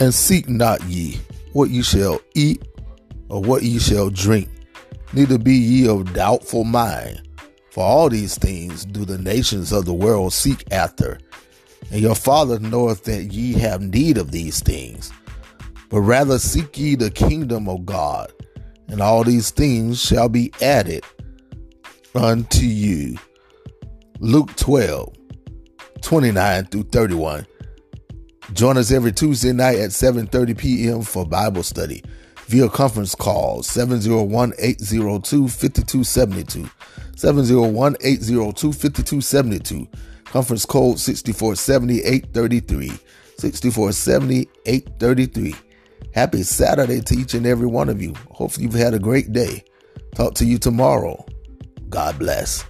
And seek not ye what ye shall eat or what ye shall drink, neither be ye of doubtful mind. For all these things do the nations of the world seek after. And your Father knoweth that ye have need of these things. But rather seek ye the kingdom of God, and all these things shall be added unto you. Luke 12, 29 through 31. Join us every Tuesday night at 7:30 p.m. for Bible study via conference call 701-802-5272. 701-802-5272. Conference code 6470-833. 6470-833. Happy Saturday to each and every one of you. Hopefully you've had a great day. Talk to you tomorrow. God bless.